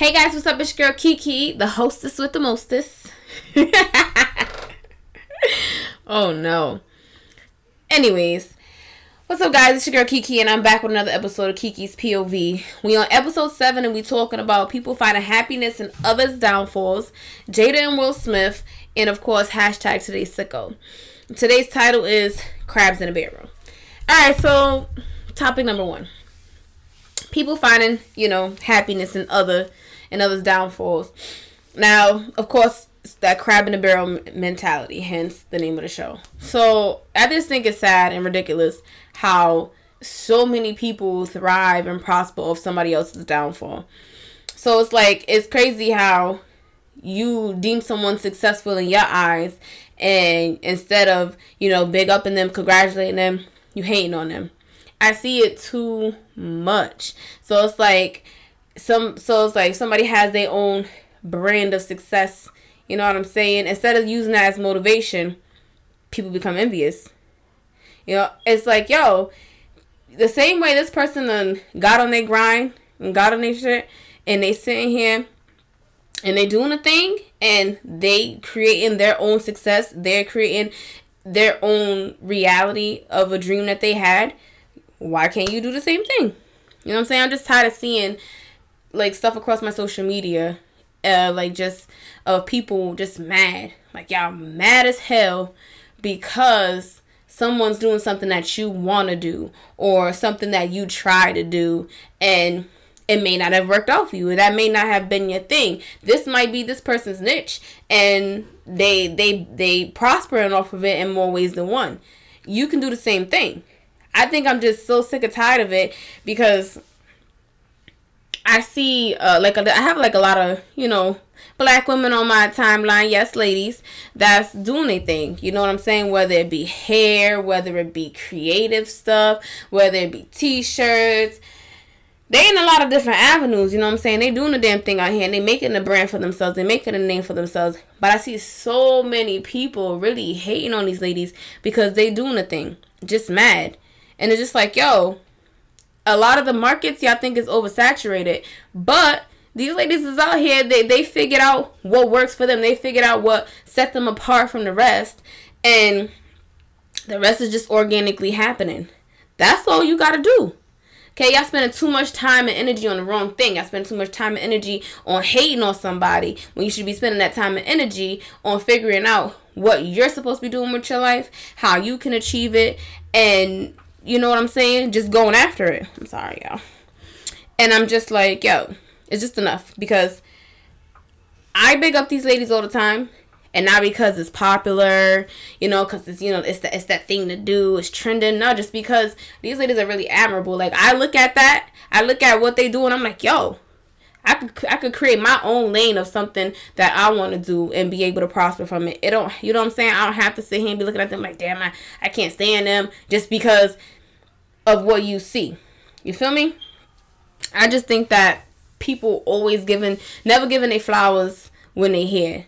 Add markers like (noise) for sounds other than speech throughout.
Hey guys, what's up? It's your girl Kiki, the hostess with the mostest. (laughs) oh no. Anyways, what's up guys? It's your girl Kiki and I'm back with another episode of Kiki's POV. We on episode 7 and we talking about people finding happiness in others' downfalls, Jada and Will Smith, and of course hashtag today's sicko. Today's title is Crabs in a Barrel. Alright, so topic number one. People finding, you know, happiness in other and others' downfalls. Now, of course, that crab in the barrel mentality, hence the name of the show. So I just think it's sad and ridiculous how so many people thrive and prosper off somebody else's downfall. So it's like it's crazy how you deem someone successful in your eyes and instead of, you know, big up in them, congratulating them, you hating on them. I see it too much. So it's like some so it's like somebody has their own brand of success. You know what i'm saying? Instead of using that as motivation people become envious. You know it's like yo the same way this person got on their grind and got on their shit and they sitting here and they doing a thing and they creating their own success they're creating their own reality of a dream that they had why can't you do the same thing? You know what i'm saying? I'm just tired of seeing like stuff across my social media, uh, like just of people just mad, like y'all mad as hell because someone's doing something that you want to do or something that you try to do and it may not have worked out for you that may not have been your thing. This might be this person's niche and they they they prospering off of it in more ways than one. You can do the same thing i think i'm just so sick and tired of it because I see uh, like a, I have like a lot of you know black women on my timeline, yes, ladies, that's doing a thing. You know what I'm saying? Whether it be hair, whether it be creative stuff, whether it be t-shirts. They in a lot of different avenues, you know what I'm saying? They doing the damn thing out here and they making a brand for themselves. They making a name for themselves. But I see so many people really hating on these ladies because they doing a thing. Just mad. And it's just like, yo, a lot of the markets y'all think is oversaturated, but these ladies is out here. They they figured out what works for them. They figured out what set them apart from the rest, and the rest is just organically happening. That's all you gotta do. Okay, y'all spending too much time and energy on the wrong thing. Y'all spend too much time and energy on hating on somebody when you should be spending that time and energy on figuring out what you're supposed to be doing with your life, how you can achieve it, and you know what I'm saying? Just going after it. I'm sorry, y'all. And I'm just like, yo, it's just enough because I big up these ladies all the time. And not because it's popular, you know, because it's you know it's the, it's that thing to do, it's trending. No, just because these ladies are really admirable. Like I look at that, I look at what they do, and I'm like, yo, I could I could create my own lane of something that I want to do and be able to prosper from it. It don't you know what I'm saying? I don't have to sit here and be looking at them like, damn, I, I can't stand them just because of what you see. You feel me? I just think that people always giving never giving their flowers when they here.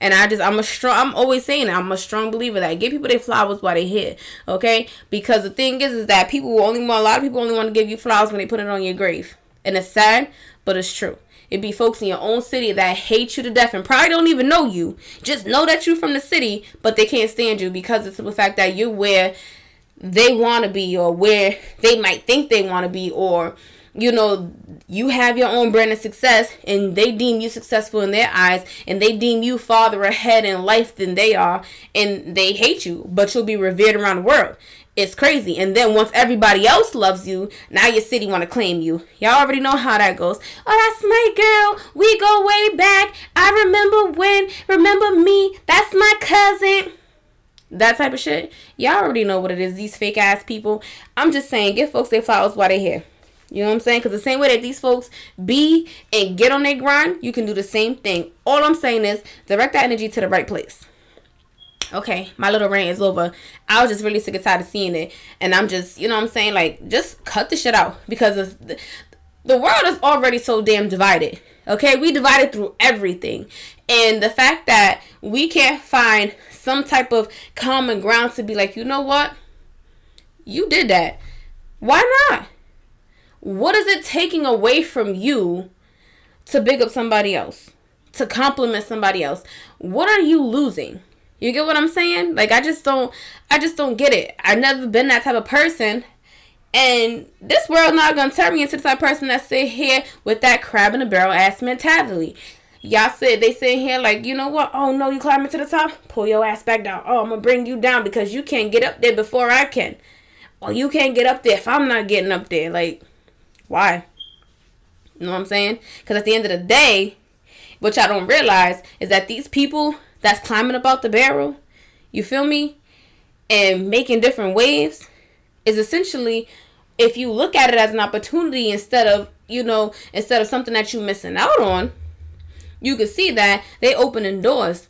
And I just I'm a strong I'm always saying I'm a strong believer that give people their flowers while they here. Okay? Because the thing is is that people will only want a lot of people only want to give you flowers when they put it on your grave. And it's sad, but it's true. It be folks in your own city that hate you to death and probably don't even know you. Just know that you're from the city, but they can't stand you because of the fact that you're where they want to be or where they might think they want to be or you know you have your own brand of success and they deem you successful in their eyes and they deem you farther ahead in life than they are and they hate you but you'll be revered around the world it's crazy. And then once everybody else loves you, now your city want to claim you. Y'all already know how that goes. Oh, that's my girl. We go way back. I remember when. Remember me. That's my cousin. That type of shit. Y'all already know what it is. These fake ass people. I'm just saying, give folks their flowers while they're here. You know what I'm saying? Because the same way that these folks be and get on their grind, you can do the same thing. All I'm saying is direct that energy to the right place. Okay, my little rant is over. I was just really sick and tired of seeing it. And I'm just, you know what I'm saying? Like, just cut the shit out. Because the, the world is already so damn divided. Okay, we divided through everything. And the fact that we can't find some type of common ground to be like, you know what? You did that. Why not? What is it taking away from you to big up somebody else, to compliment somebody else. What are you losing? You get what I'm saying? Like I just don't I just don't get it. I've never been that type of person. And this world not gonna turn me into the type of person that sit here with that crab in the barrel ass mentality. Y'all said they sit here like, you know what? Oh no, you climbing to the top? Pull your ass back down. Oh, I'm gonna bring you down because you can't get up there before I can. Well, you can't get up there if I'm not getting up there. Like, why? You know what I'm saying? Because at the end of the day, what y'all don't realize is that these people that's climbing about the barrel, you feel me? And making different waves is essentially if you look at it as an opportunity instead of, you know, instead of something that you're missing out on, you can see that they opening doors.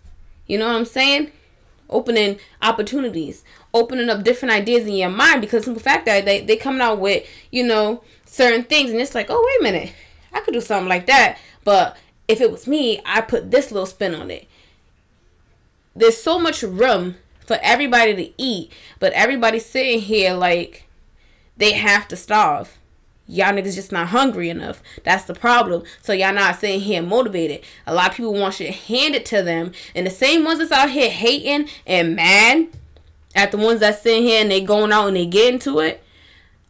You know what I'm saying? Opening opportunities, opening up different ideas in your mind because the fact that they, they coming out with, you know, certain things and it's like, oh wait a minute, I could do something like that. But if it was me, I put this little spin on it. There's so much room for everybody to eat, but everybody's sitting here like they have to starve. Y'all niggas just not hungry enough. That's the problem. So y'all not sitting here motivated. A lot of people want shit handed to them. And the same ones that's out here hating and mad at the ones that sitting here and they going out and they get into it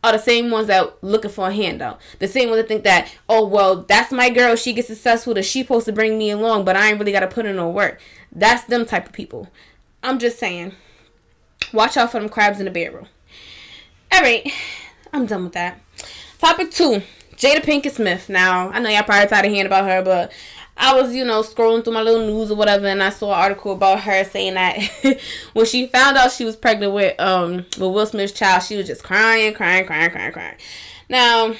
are the same ones that looking for a handout. The same ones that think that, oh well, that's my girl, she gets successful, that she supposed to bring me along, but I ain't really gotta put in no work. That's them type of people. I'm just saying. Watch out for them crabs in the barrel. Alright. I'm done with that. Topic two. Jada Pinkett Smith. Now, I know y'all probably tired of hearing about her, but I was, you know, scrolling through my little news or whatever, and I saw an article about her saying that (laughs) when she found out she was pregnant with um with Will Smith's child, she was just crying, crying, crying, crying, crying. Now,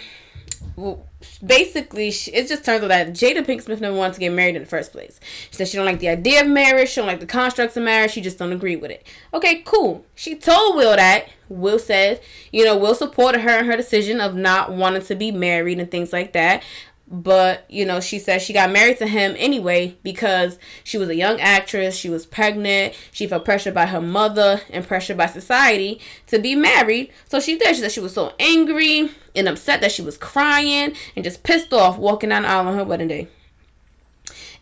basically, it just turns out that Jada Pinkett Smith never wanted to get married in the first place. She said she don't like the idea of marriage, she don't like the constructs of marriage, she just don't agree with it. Okay, cool. She told Will that. Will said, you know, Will supported her in her decision of not wanting to be married and things like that but you know she said she got married to him anyway because she was a young actress she was pregnant she felt pressured by her mother and pressured by society to be married so she did she said she was so angry and upset that she was crying and just pissed off walking down the aisle on her wedding day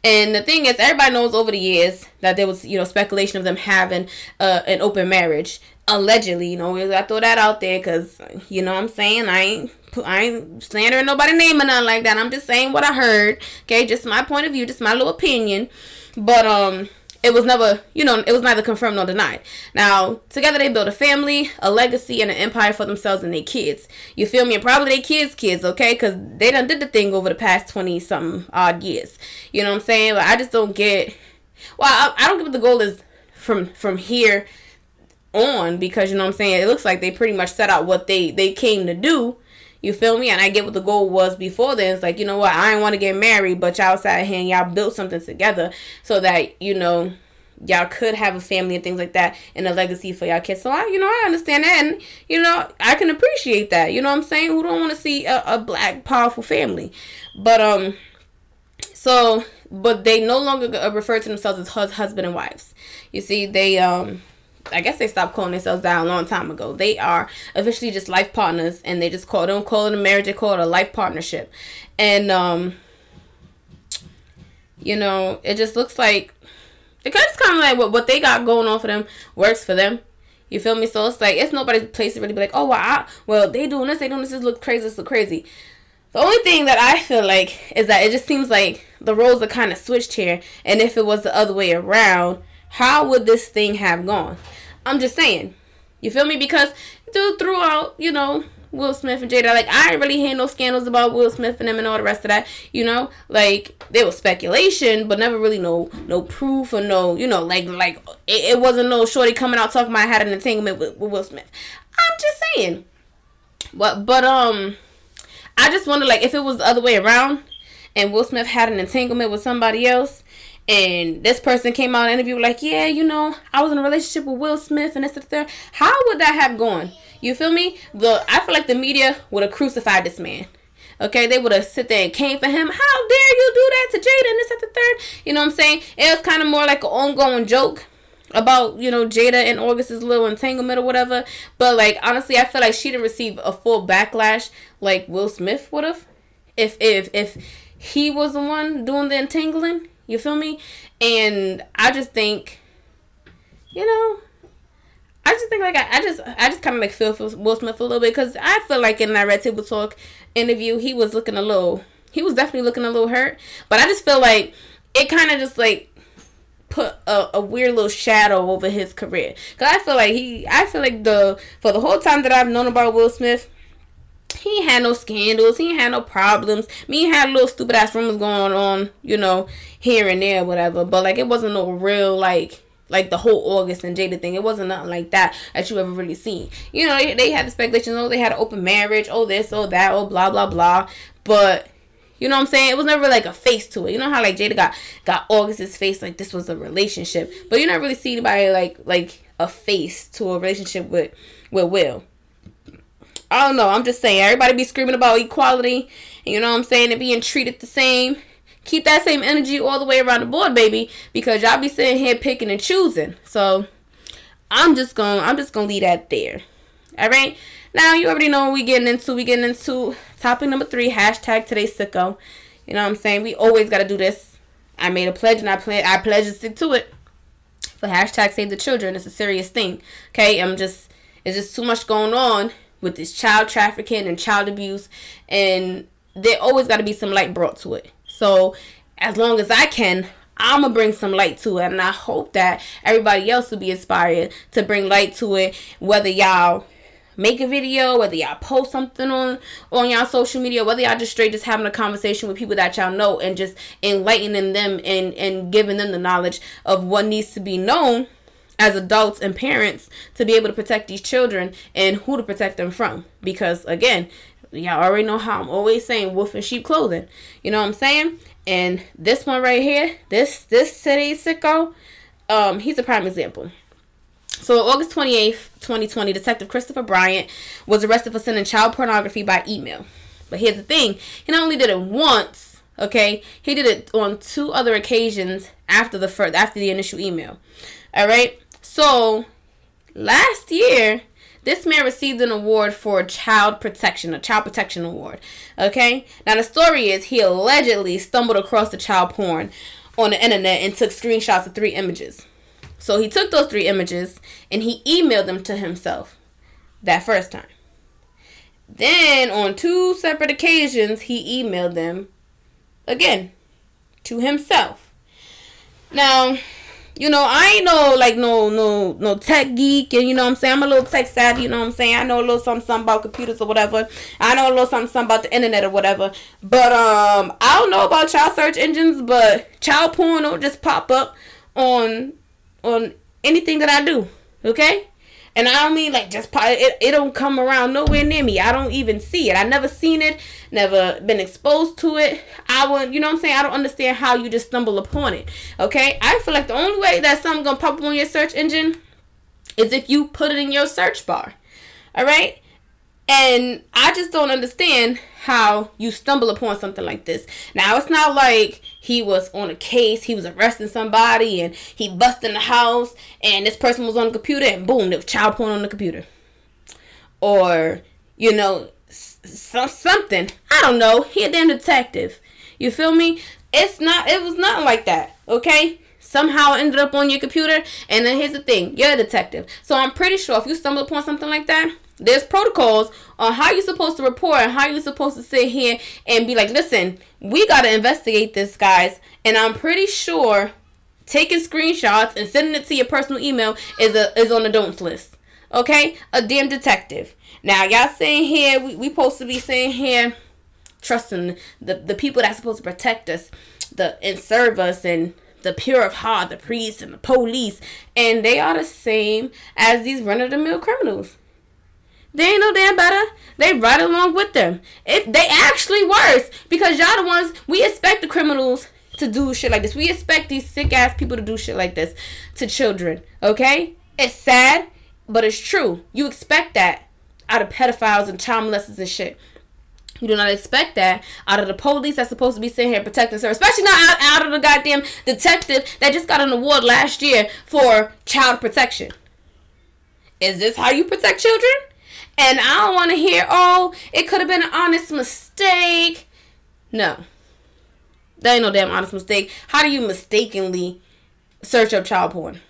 and the thing is, everybody knows over the years that there was, you know, speculation of them having uh, an open marriage. Allegedly, you know, I throw that out there because, you know, I'm saying I ain't I ain't slandering nobody name or nothing like that. I'm just saying what I heard. Okay, just my point of view, just my little opinion. But um it was never, you know, it was neither confirmed nor denied. Now, together they built a family, a legacy, and an empire for themselves and their kids. You feel me? And probably their kids' kids, okay? Because they done did the thing over the past 20 something odd years. You know what I'm saying? But I just don't get. Well, I, I don't get what the goal is from from here on because you know what I'm saying. It looks like they pretty much set out what they they came to do you feel me? And I get what the goal was before then. It's like, you know what, I didn't want to get married, but y'all sat here and y'all built something together so that, you know, y'all could have a family and things like that and a legacy for y'all kids. So I, you know, I understand that and you know, I can appreciate that. You know what I'm saying? Who don't want to see a, a black powerful family? But um so but they no longer refer to themselves as husband and wives. You see, they um I guess they stopped calling themselves that a long time ago. They are officially just life partners, and they just call don't call it a marriage; they call it a life partnership. And um, you know, it just looks like it kind of kind of like what what they got going on for them works for them. You feel me? So it's like it's nobody's place to really be like, oh, well, I, well, they doing this, they doing this, this look crazy, this look crazy. The only thing that I feel like is that it just seems like the roles are kind of switched here, and if it was the other way around, how would this thing have gone? I'm just saying. You feel me? Because throughout, you know, Will Smith and Jada, like I didn't really hear no scandals about Will Smith and them and all the rest of that. You know, like there was speculation, but never really no no proof or no, you know, like like it, it wasn't no shorty coming out talking about I had an entanglement with, with Will Smith. I'm just saying. But but um, I just wonder like if it was the other way around, and Will Smith had an entanglement with somebody else, and this person came out in an interview like, yeah, you know, I was in a relationship with Will Smith and this and that. How would that have gone? You feel me? The I feel like the media would have crucified this man. Okay, they would have sit there and came for him. How dare you do that to Jada and this at the third? You know what I'm saying? It was kind of more like an ongoing joke about you know Jada and August's little entanglement or whatever. But like honestly, I feel like she didn't receive a full backlash like Will Smith would have. If if if he was the one doing the entangling. You feel me? And I just think, you know, I just think like I, I just I just kind of like feel for Will Smith a little bit because I feel like in that Red Table Talk interview he was looking a little he was definitely looking a little hurt, but I just feel like it kind of just like put a, a weird little shadow over his career because I feel like he I feel like the for the whole time that I've known about Will Smith he had no scandals. He had no problems. Me had little stupid ass rumors going on, you know, here and there, whatever. But like, it wasn't no real like like the whole August and Jada thing. It wasn't nothing like that that you ever really seen. You know, they, they had the speculations. Oh, they had an open marriage. Oh, this, oh that, oh blah blah blah. But you know what I'm saying? It was never like a face to it. You know how like Jada got got August's face like this was a relationship, but you never really see anybody like like a face to a relationship with with Will. I don't know. I'm just saying, everybody be screaming about equality. You know what I'm saying? And being treated the same. Keep that same energy all the way around the board, baby, because y'all be sitting here picking and choosing. So I'm just gonna I'm just gonna leave that there. All right. Now you already know what we getting into. We getting into topic number three. Hashtag today sicko. You know what I'm saying? We always gotta do this. I made a pledge and I plan I pledge to stick to it. For hashtag save the children. It's a serious thing. Okay. I'm just it's just too much going on with this child trafficking and child abuse and there always got to be some light brought to it. So as long as i can i'm gonna bring some light to it and i hope that everybody else will be inspired to bring light to it whether y'all make a video whether y'all post something on on y'all social media whether y'all just straight just having a conversation with people that y'all know and just enlightening them and and giving them the knowledge of what needs to be known as adults and parents to be able to protect these children and who to protect them from. Because again, y'all already know how I'm always saying wolf in sheep clothing. You know what I'm saying? And this one right here, this this city sicko, um, he's a prime example. So August 28th, 2020, Detective Christopher Bryant was arrested for sending child pornography by email. But here's the thing, he not only did it once, okay, he did it on two other occasions after the first after the initial email. All right? So last year, this man received an award for child protection, a child protection award. Okay? Now the story is he allegedly stumbled across the child porn on the internet and took screenshots of three images. So he took those three images and he emailed them to himself that first time. Then on two separate occasions he emailed them again to himself. Now, you know, I ain't no like no no no tech geek and you know I'm saying? I'm a little tech savvy, you know what I'm saying? I know a little something, something about computers or whatever. I know a little something, something about the internet or whatever. But um I don't know about child search engines, but child porn don't just pop up on on anything that I do. Okay? And I don't mean like just it, it don't come around nowhere near me. I don't even see it. I never seen it, never been exposed to it. I would, you know what I'm saying? I don't understand how you just stumble upon it. Okay? I feel like the only way that something gonna pop up on your search engine is if you put it in your search bar. All right? And I just don't understand how you stumble upon something like this. Now, it's not like he was on a case, he was arresting somebody, and he busted in the house, and this person was on the computer, and boom, there was child porn on the computer. Or, you know, so, something. I don't know. He a damn detective. You feel me? It's not, it was not like that, okay? Somehow ended up on your computer. And then here's the thing you're a detective. So I'm pretty sure if you stumble upon something like that, there's protocols on how you're supposed to report and how you're supposed to sit here and be like, listen, we got to investigate this, guys. And I'm pretty sure taking screenshots and sending it to your personal email is a is on the don'ts list. Okay? A damn detective. Now, y'all saying here, we, we supposed to be saying here, trusting the, the people that's supposed to protect us the and serve us and the pure of heart, the priests and the police, and they are the same as these run of the mill criminals. They ain't no damn better. They right along with them. If they actually worse, because y'all the ones we expect the criminals to do shit like this. We expect these sick ass people to do shit like this to children. Okay? It's sad, but it's true. You expect that out of pedophiles and child molesters and shit. You do not expect that out of the police that's supposed to be sitting here protecting her, especially not out, out of the goddamn detective that just got an award last year for child protection. Is this how you protect children? And I don't want to hear, oh, it could have been an honest mistake. No. That ain't no damn honest mistake. How do you mistakenly search up child porn?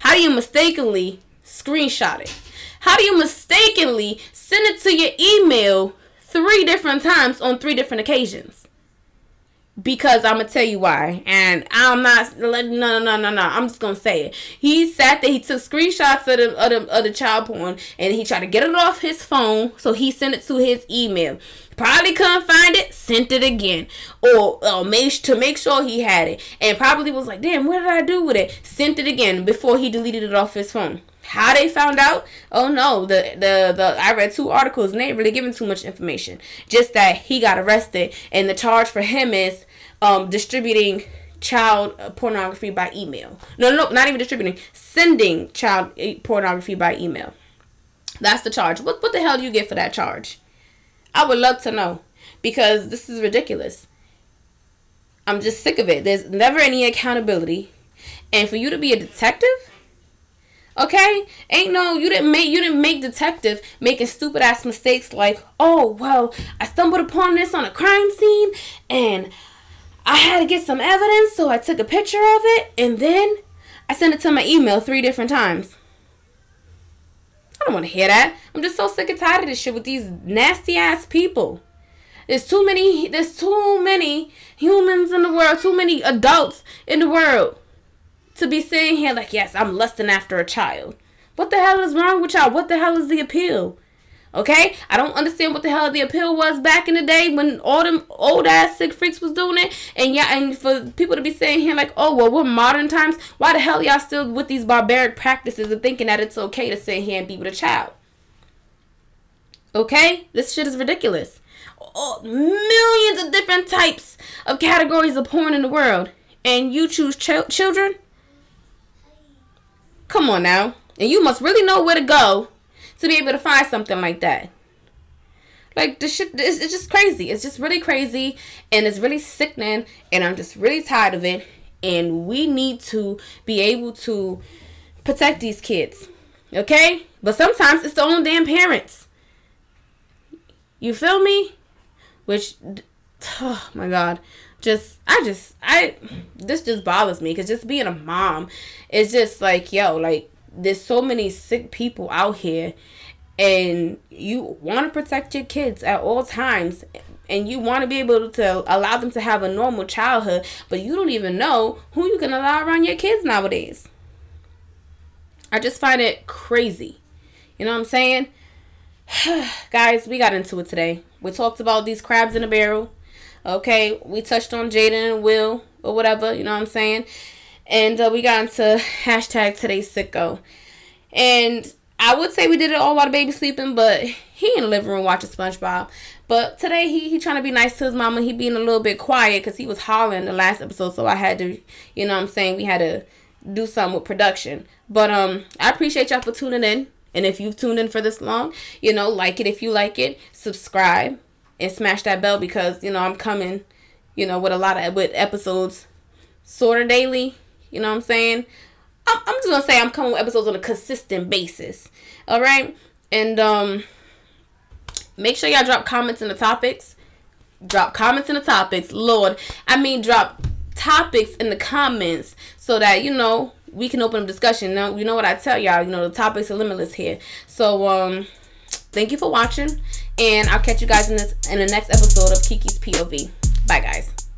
How do you mistakenly screenshot it? How do you mistakenly send it to your email three different times on three different occasions? Because I'm gonna tell you why, and I'm not. No, no, no, no, no. I'm just gonna say it. He sat there. He took screenshots of the, of the of the child porn, and he tried to get it off his phone. So he sent it to his email. Probably couldn't find it. Sent it again, or uh, made to make sure he had it, and probably was like, "Damn, what did I do with it?" Sent it again before he deleted it off his phone. How they found out? Oh no, the the the I read two articles and they really giving too much information. Just that he got arrested and the charge for him is um distributing child pornography by email. No, no, no, not even distributing, sending child pornography by email. That's the charge. What what the hell do you get for that charge? I would love to know because this is ridiculous. I'm just sick of it. There's never any accountability. And for you to be a detective, Okay? Ain't no you didn't make you didn't make detective making stupid ass mistakes like, "Oh, well, I stumbled upon this on a crime scene and I had to get some evidence, so I took a picture of it and then I sent it to my email three different times." I don't want to hear that. I'm just so sick and tired of this shit with these nasty ass people. There's too many there's too many humans in the world, too many adults in the world to be saying here like, yes, I'm lusting after a child. What the hell is wrong with y'all? What the hell is the appeal? Okay, I don't understand what the hell the appeal was back in the day when all them old ass sick freaks was doing it, and yeah, and for people to be saying here like, oh well, we're modern times. Why the hell y'all still with these barbaric practices and thinking that it's okay to sit here and be with a child? Okay, this shit is ridiculous. Oh, millions of different types of categories of porn in the world, and you choose ch- children. Come on now. And you must really know where to go to be able to find something like that. Like this shit it's, it's just crazy. It's just really crazy and it's really sickening and I'm just really tired of it. And we need to be able to protect these kids. Okay? But sometimes it's the own damn parents. You feel me? Which oh (sighs) my god just I just I this just bothers me because just being a mom is just like yo like there's so many sick people out here and you want to protect your kids at all times and you want to be able to allow them to have a normal childhood but you don't even know who you can allow around your kids nowadays. I just find it crazy. You know what I'm saying? (sighs) Guys we got into it today. We talked about these crabs in a barrel Okay, we touched on Jaden and Will or whatever, you know what I'm saying? And uh, we got into (laughs) hashtag today's sicko. And I would say we did it all while the baby sleeping, but he in the living room watching SpongeBob. But today he he trying to be nice to his mama. He being a little bit quiet because he was hollering the last episode, so I had to, you know what I'm saying, we had to do something with production. But um, I appreciate y'all for tuning in. And if you've tuned in for this long, you know, like it if you like it, subscribe, and smash that bell because you know I'm coming, you know, with a lot of with episodes, sort of daily. You know what I'm saying? I'm, I'm just gonna say I'm coming with episodes on a consistent basis. All right, and um, make sure y'all drop comments in the topics. Drop comments in the topics, Lord. I mean, drop topics in the comments so that you know we can open up discussion. Now, you know what I tell y'all. You know the topics are limitless here. So um Thank you for watching, and I'll catch you guys in this in the next episode of Kiki's POV. Bye, guys.